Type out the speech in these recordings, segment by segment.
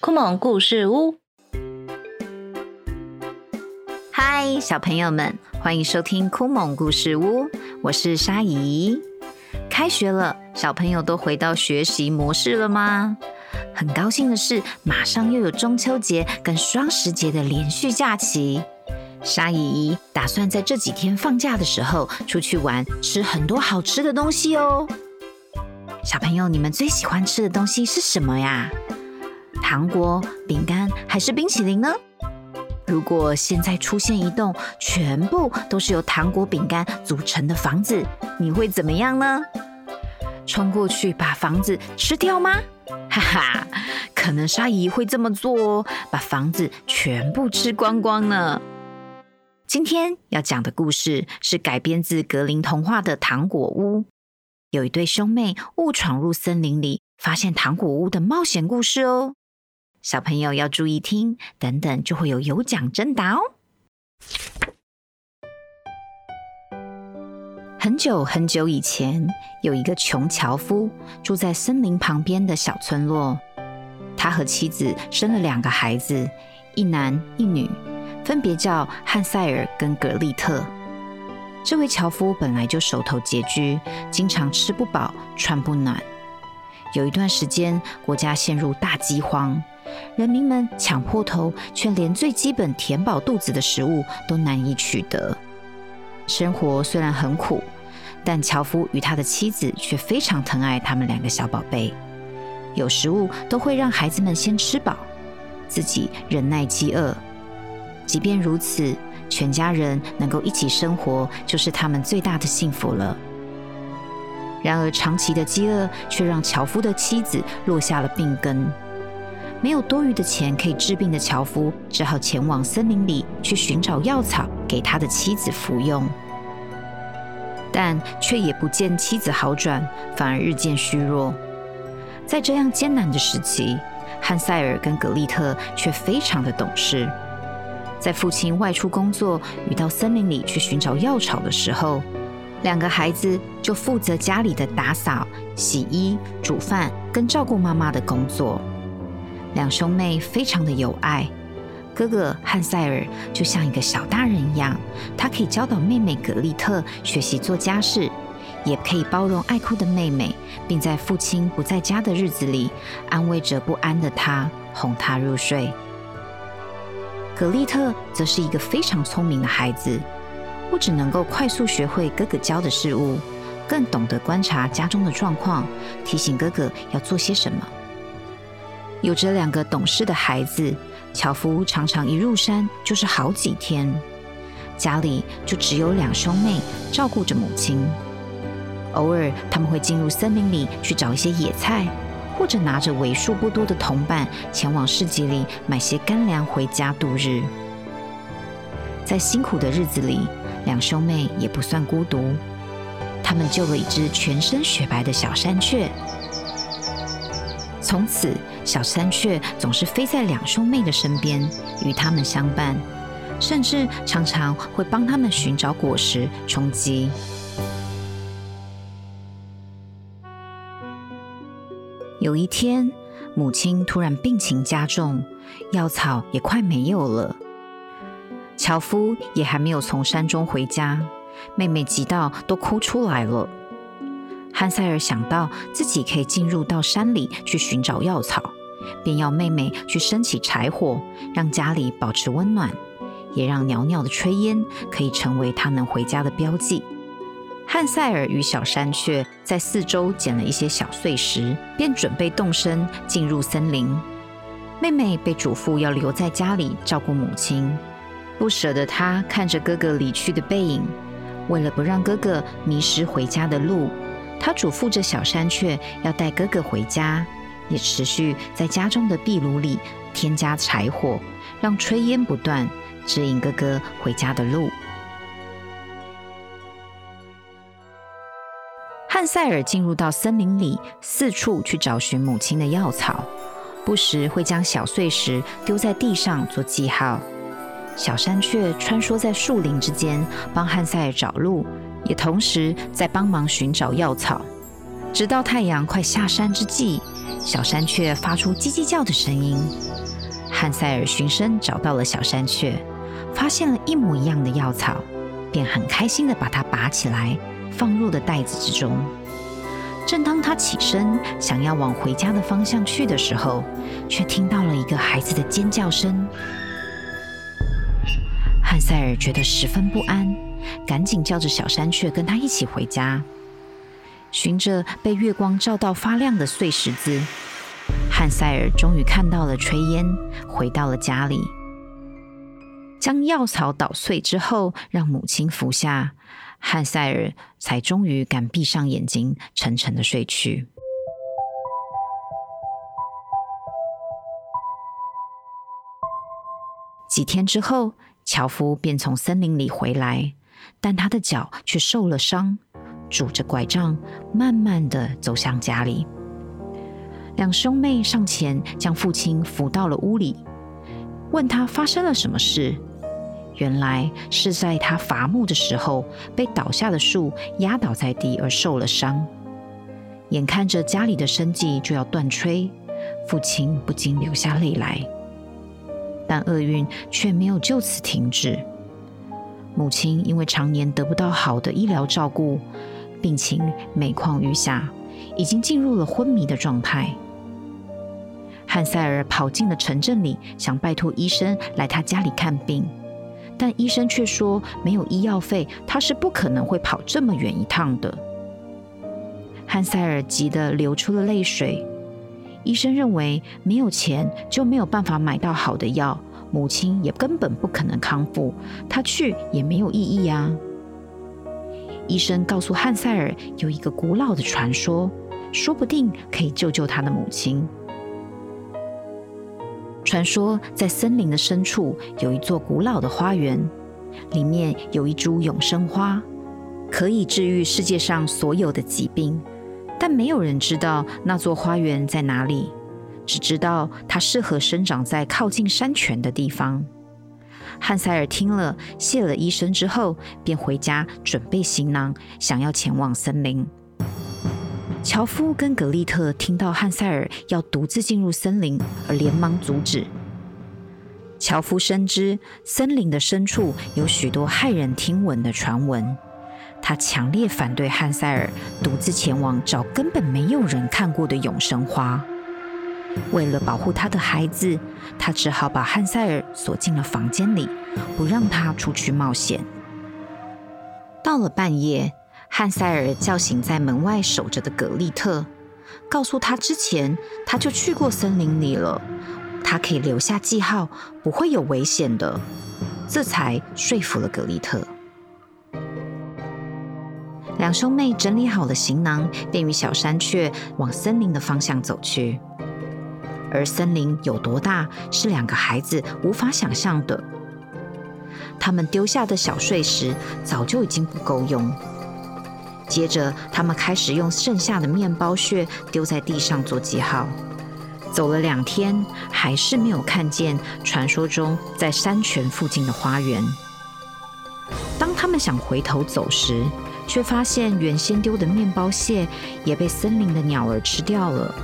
酷萌故事屋，嗨，小朋友们，欢迎收听酷萌故事屋，我是沙姨。开学了，小朋友都回到学习模式了吗？很高兴的是，马上又有中秋节跟双十节的连续假期。沙姨打算在这几天放假的时候出去玩，吃很多好吃的东西哦。小朋友，你们最喜欢吃的东西是什么呀？糖果、饼干还是冰淇淋呢？如果现在出现一栋全部都是由糖果、饼干组成的房子，你会怎么样呢？冲过去把房子吃掉吗？哈哈，可能沙姨会这么做哦，把房子全部吃光光呢。今天要讲的故事是改编自格林童话的《糖果屋》，有一对兄妹误闯入森林里，发现糖果屋的冒险故事哦。小朋友要注意听，等等就会有有奖征答哦。很久很久以前，有一个穷樵夫住在森林旁边的小村落。他和妻子生了两个孩子，一男一女，分别叫汉塞尔跟格丽特。这位樵夫本来就手头拮据，经常吃不饱穿不暖。有一段时间，国家陷入大饥荒，人民们抢破头，却连最基本填饱肚子的食物都难以取得。生活虽然很苦。但樵夫与他的妻子却非常疼爱他们两个小宝贝，有食物都会让孩子们先吃饱，自己忍耐饥饿。即便如此，全家人能够一起生活，就是他们最大的幸福了。然而，长期的饥饿却让樵夫的妻子落下了病根。没有多余的钱可以治病的樵夫，只好前往森林里去寻找药草给他的妻子服用。但却也不见妻子好转，反而日渐虚弱。在这样艰难的时期，汉塞尔跟格丽特却非常的懂事。在父亲外出工作与到森林里去寻找药草的时候，两个孩子就负责家里的打扫、洗衣、煮饭跟照顾妈妈的工作。两兄妹非常的有爱。哥哥汉塞尔就像一个小大人一样，他可以教导妹妹格丽特学习做家事，也可以包容爱哭的妹妹，并在父亲不在家的日子里安慰着不安的她，哄她入睡。格丽特则是一个非常聪明的孩子，不只能够快速学会哥哥教的事物，更懂得观察家中的状况，提醒哥哥要做些什么。有着两个懂事的孩子。樵夫常常一入山就是好几天，家里就只有两兄妹照顾着母亲。偶尔他们会进入森林里去找一些野菜，或者拿着为数不多的同伴前往市集里买些干粮回家度日。在辛苦的日子里，两兄妹也不算孤独，他们救了一只全身雪白的小山雀。从此，小山雀总是飞在两兄妹的身边，与他们相伴，甚至常常会帮他们寻找果实充饥。有一天，母亲突然病情加重，药草也快没有了。樵夫也还没有从山中回家，妹妹急到都哭出来了。汉塞尔想到自己可以进入到山里去寻找药草，便要妹妹去升起柴火，让家里保持温暖，也让袅袅的炊烟可以成为他能回家的标记。汉塞尔与小山雀在四周捡了一些小碎石，便准备动身进入森林。妹妹被嘱咐要留在家里照顾母亲，不舍得她看着哥哥离去的背影，为了不让哥哥迷失回家的路。她嘱咐着小山雀要带哥哥回家，也持续在家中的壁炉里添加柴火，让炊烟不断，指引哥哥回家的路。汉塞尔进入到森林里，四处去找寻母亲的药草，不时会将小碎石丢在地上做记号。小山雀穿梭在树林之间，帮汉塞尔找路。也同时在帮忙寻找药草。直到太阳快下山之际，小山雀发出叽叽叫的声音。汉塞尔循声找到了小山雀，发现了一模一样的药草，便很开心的把它拔起来，放入的袋子之中。正当他起身想要往回家的方向去的时候，却听到了一个孩子的尖叫声。汉塞尔觉得十分不安，赶紧叫着小山雀跟他一起回家。循着被月光照到发亮的碎石子，汉塞尔终于看到了炊烟，回到了家里，将药草捣碎之后，让母亲服下。汉塞尔才终于敢闭上眼睛，沉沉的睡去。几天之后，樵夫便从森林里回来，但他的脚却受了伤，拄着拐杖，慢慢的走向家里。两兄妹上前将父亲扶到了屋里，问他发生了什么事。原来是在他伐木的时候，被倒下的树压倒在地而受了伤。眼看着家里的生计就要断炊，父亲不禁流下泪来。但厄运却没有就此停止。母亲因为常年得不到好的医疗照顾，病情每况愈下，已经进入了昏迷的状态。汉塞尔跑进了城镇里，想拜托医生来他家里看病。但医生却说没有医药费，他是不可能会跑这么远一趟的。汉塞尔急得流出了泪水。医生认为没有钱就没有办法买到好的药，母亲也根本不可能康复，他去也没有意义啊。医生告诉汉塞尔有一个古老的传说，说不定可以救救他的母亲。传说在森林的深处有一座古老的花园，里面有一株永生花，可以治愈世界上所有的疾病。但没有人知道那座花园在哪里，只知道它适合生长在靠近山泉的地方。汉塞尔听了，谢了医生之后，便回家准备行囊，想要前往森林。樵夫跟格丽特听到汉塞尔要独自进入森林，而连忙阻止。樵夫深知森林的深处有许多骇人听闻的传闻，他强烈反对汉塞尔独自前往找根本没有人看过的永生花。为了保护他的孩子，他只好把汉塞尔锁进了房间里，不让他出去冒险。到了半夜。汉塞尔叫醒在门外守着的格丽特，告诉他之前他就去过森林里了，他可以留下记号，不会有危险的。这才说服了格丽特。两兄妹整理好了行囊，便与小山雀往森林的方向走去。而森林有多大，是两个孩子无法想象的。他们丢下的小碎石早就已经不够用。接着，他们开始用剩下的面包屑丢在地上做记号。走了两天，还是没有看见传说中在山泉附近的花园。当他们想回头走时，却发现原先丢的面包屑也被森林的鸟儿吃掉了。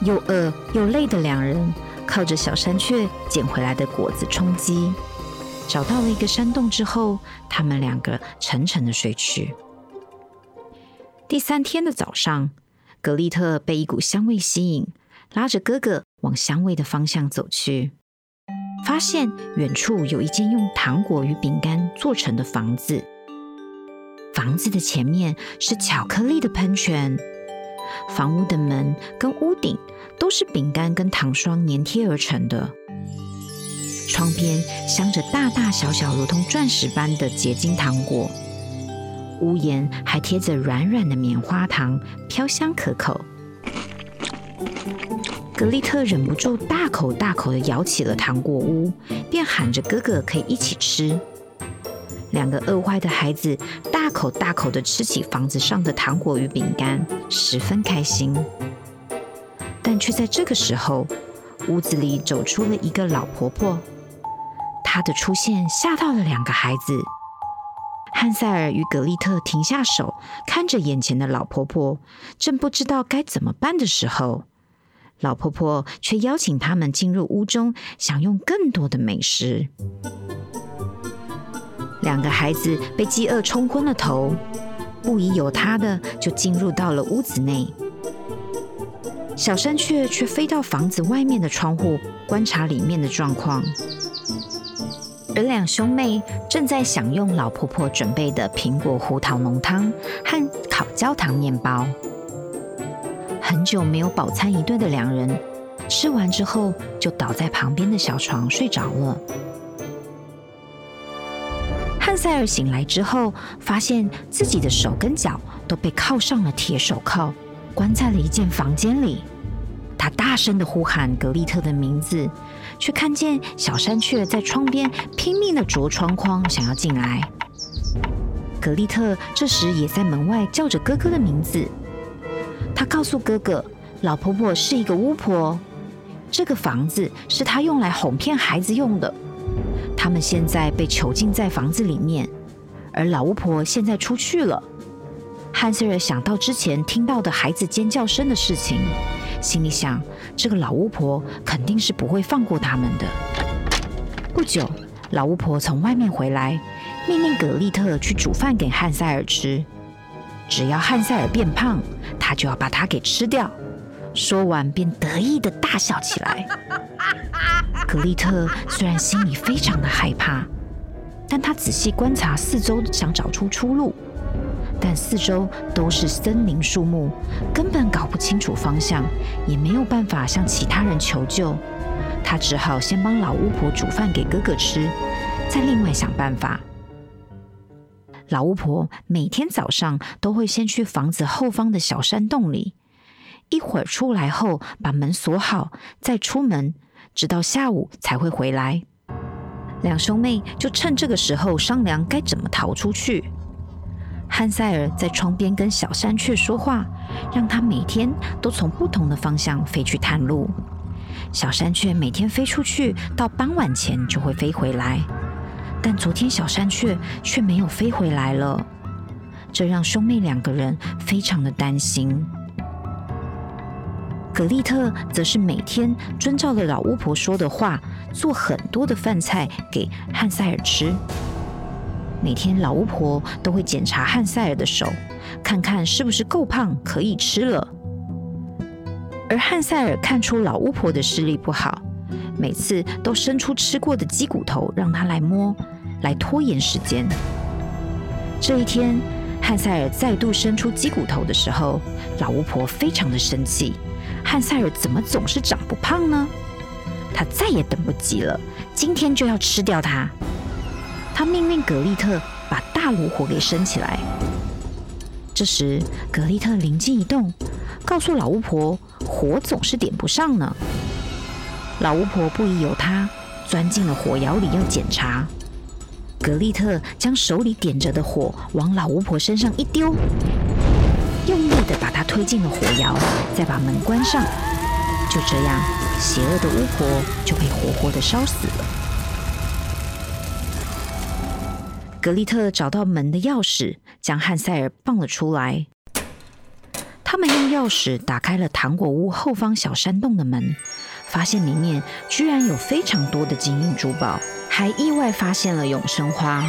又饿又累的两人，靠着小山雀捡回来的果子充饥。找到了一个山洞之后，他们两个沉沉的睡去。第三天的早上，格丽特被一股香味吸引，拉着哥哥往香味的方向走去。发现远处有一间用糖果与饼干做成的房子，房子的前面是巧克力的喷泉。房屋的门跟屋顶都是饼干跟糖霜粘贴而成的，窗边镶着大大小小如同钻石般的结晶糖果。屋檐还贴着软软的棉花糖，飘香可口。格丽特忍不住大口大口的咬起了糖果屋，便喊着哥哥可以一起吃。两个饿坏的孩子大口大口的吃起房子上的糖果与饼干，十分开心。但却在这个时候，屋子里走出了一个老婆婆。她的出现吓到了两个孩子。汉塞尔与格丽特停下手，看着眼前的老婆婆，正不知道该怎么办的时候，老婆婆却邀请他们进入屋中，享用更多的美食。两个孩子被饥饿冲昏了头，不疑有他的就进入到了屋子内。小山雀却飞到房子外面的窗户，观察里面的状况。而两兄妹正在享用老婆婆准备的苹果胡桃浓汤和烤焦糖面包。很久没有饱餐一顿的两人，吃完之后就倒在旁边的小床睡着了。汉塞尔醒来之后，发现自己的手跟脚都被铐上了铁手铐。关在了一间房间里，他大声的呼喊格丽特的名字，却看见小山雀在窗边拼命的啄窗框，想要进来。格丽特这时也在门外叫着哥哥的名字。他告诉哥哥，老婆婆是一个巫婆，这个房子是她用来哄骗孩子用的。他们现在被囚禁在房子里面，而老巫婆现在出去了。汉塞尔想到之前听到的孩子尖叫声的事情，心里想：这个老巫婆肯定是不会放过他们的。不久，老巫婆从外面回来，命令格丽特去煮饭给汉塞尔吃。只要汉塞尔变胖，他就要把他给吃掉。说完，便得意的大笑起来。格丽特虽然心里非常的害怕，但他仔细观察四周，想找出出路。但四周都是森林树木，根本搞不清楚方向，也没有办法向其他人求救。他只好先帮老巫婆煮饭给哥哥吃，再另外想办法。老巫婆每天早上都会先去房子后方的小山洞里，一会儿出来后把门锁好，再出门，直到下午才会回来。两兄妹就趁这个时候商量该怎么逃出去。汉塞尔在窗边跟小山雀说话，让他每天都从不同的方向飞去探路。小山雀每天飞出去，到傍晚前就会飞回来。但昨天小山雀却没有飞回来了，这让兄妹两个人非常的担心。格丽特则是每天遵照了老巫婆说的话，做很多的饭菜给汉塞尔吃。每天，老巫婆都会检查汉塞尔的手，看看是不是够胖，可以吃了。而汉塞尔看出老巫婆的视力不好，每次都伸出吃过的鸡骨头让他来摸，来拖延时间。这一天，汉塞尔再度伸出鸡骨头的时候，老巫婆非常的生气：汉塞尔怎么总是长不胖呢？他再也等不及了，今天就要吃掉他。他命令格丽特把大炉火给升起来。这时，格丽特灵机一动，告诉老巫婆：“火总是点不上呢。”老巫婆不疑有他，钻进了火窑里要检查。格丽特将手里点着的火往老巫婆身上一丢，用力的把她推进了火窑，再把门关上。就这样，邪恶的巫婆就被活活的烧死了。格丽特找到门的钥匙，将汉塞尔放了出来。他们用钥匙打开了糖果屋后方小山洞的门，发现里面居然有非常多的金银珠宝，还意外发现了永生花。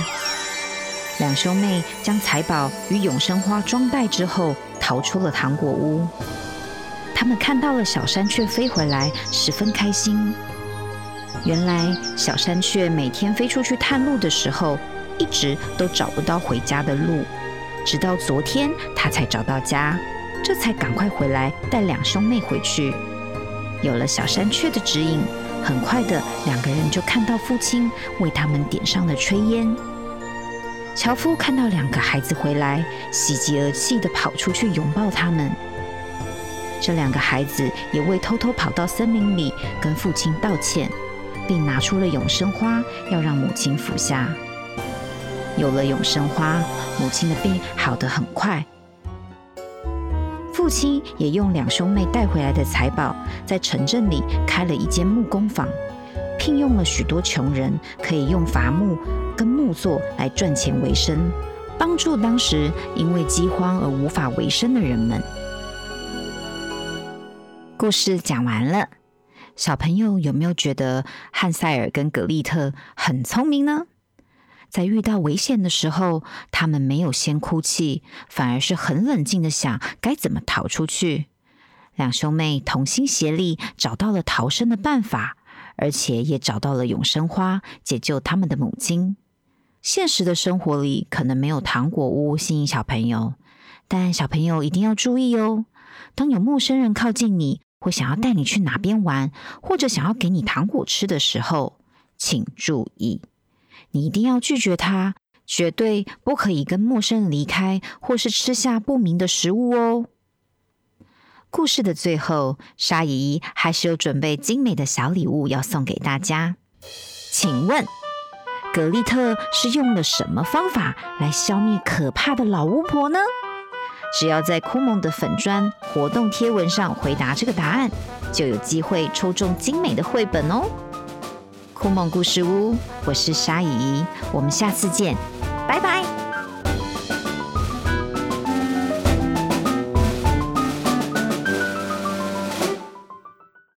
两兄妹将财宝与永生花装袋之后，逃出了糖果屋。他们看到了小山雀飞回来，十分开心。原来小山雀每天飞出去探路的时候。一直都找不到回家的路，直到昨天他才找到家，这才赶快回来带两兄妹回去。有了小山雀的指引，很快的两个人就看到父亲为他们点上了炊烟。樵夫看到两个孩子回来，喜极而泣的跑出去拥抱他们。这两个孩子也为偷偷跑到森林里跟父亲道歉，并拿出了永生花，要让母亲服下。有了永生花，母亲的病好得很快。父亲也用两兄妹带回来的财宝，在城镇里开了一间木工坊，聘用了许多穷人，可以用伐木跟木作来赚钱为生，帮助当时因为饥荒而无法为生的人们。故事讲完了，小朋友有没有觉得汉塞尔跟格丽特很聪明呢？在遇到危险的时候，他们没有先哭泣，反而是很冷静的想该怎么逃出去。两兄妹同心协力，找到了逃生的办法，而且也找到了永生花，解救他们的母亲。现实的生活里可能没有糖果屋吸引小朋友，但小朋友一定要注意哦。当有陌生人靠近你，或想要带你去哪边玩，或者想要给你糖果吃的时候，请注意，你一定要拒绝他，绝对不可以跟陌生人离开，或是吃下不明的食物哦。故事的最后，沙姨还是有准备精美的小礼物要送给大家。请问，格丽特是用了什么方法来消灭可怕的老巫婆呢？只要在酷梦的粉砖活动贴文上回答这个答案，就有机会抽中精美的绘本哦！酷梦故事屋，我是沙姨，我们下次见，拜拜。